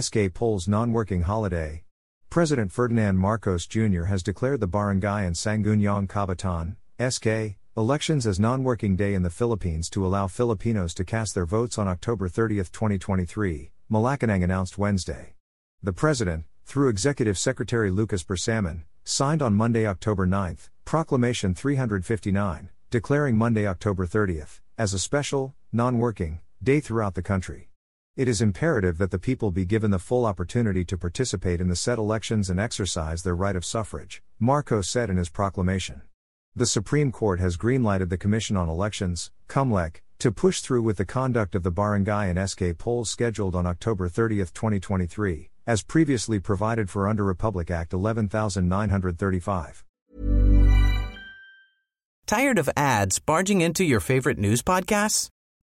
SK polls non-working holiday. President Ferdinand Marcos Jr. has declared the barangay and Sangguniang Kabataan, SK, elections as non-working day in the Philippines to allow Filipinos to cast their votes on October 30, 2023, Malacanang announced Wednesday. The president, through Executive Secretary Lucas Bersamin, signed on Monday, October 9, Proclamation 359, declaring Monday, October 30, as a special, non-working, day throughout the country. It is imperative that the people be given the full opportunity to participate in the said elections and exercise their right of suffrage, Marcos said in his proclamation. The Supreme Court has greenlighted the Commission on Elections, COMELEC, to push through with the conduct of the barangay and SK polls scheduled on October 30, 2023, as previously provided for under Republic Act 11935. Tired of ads barging into your favorite news podcasts?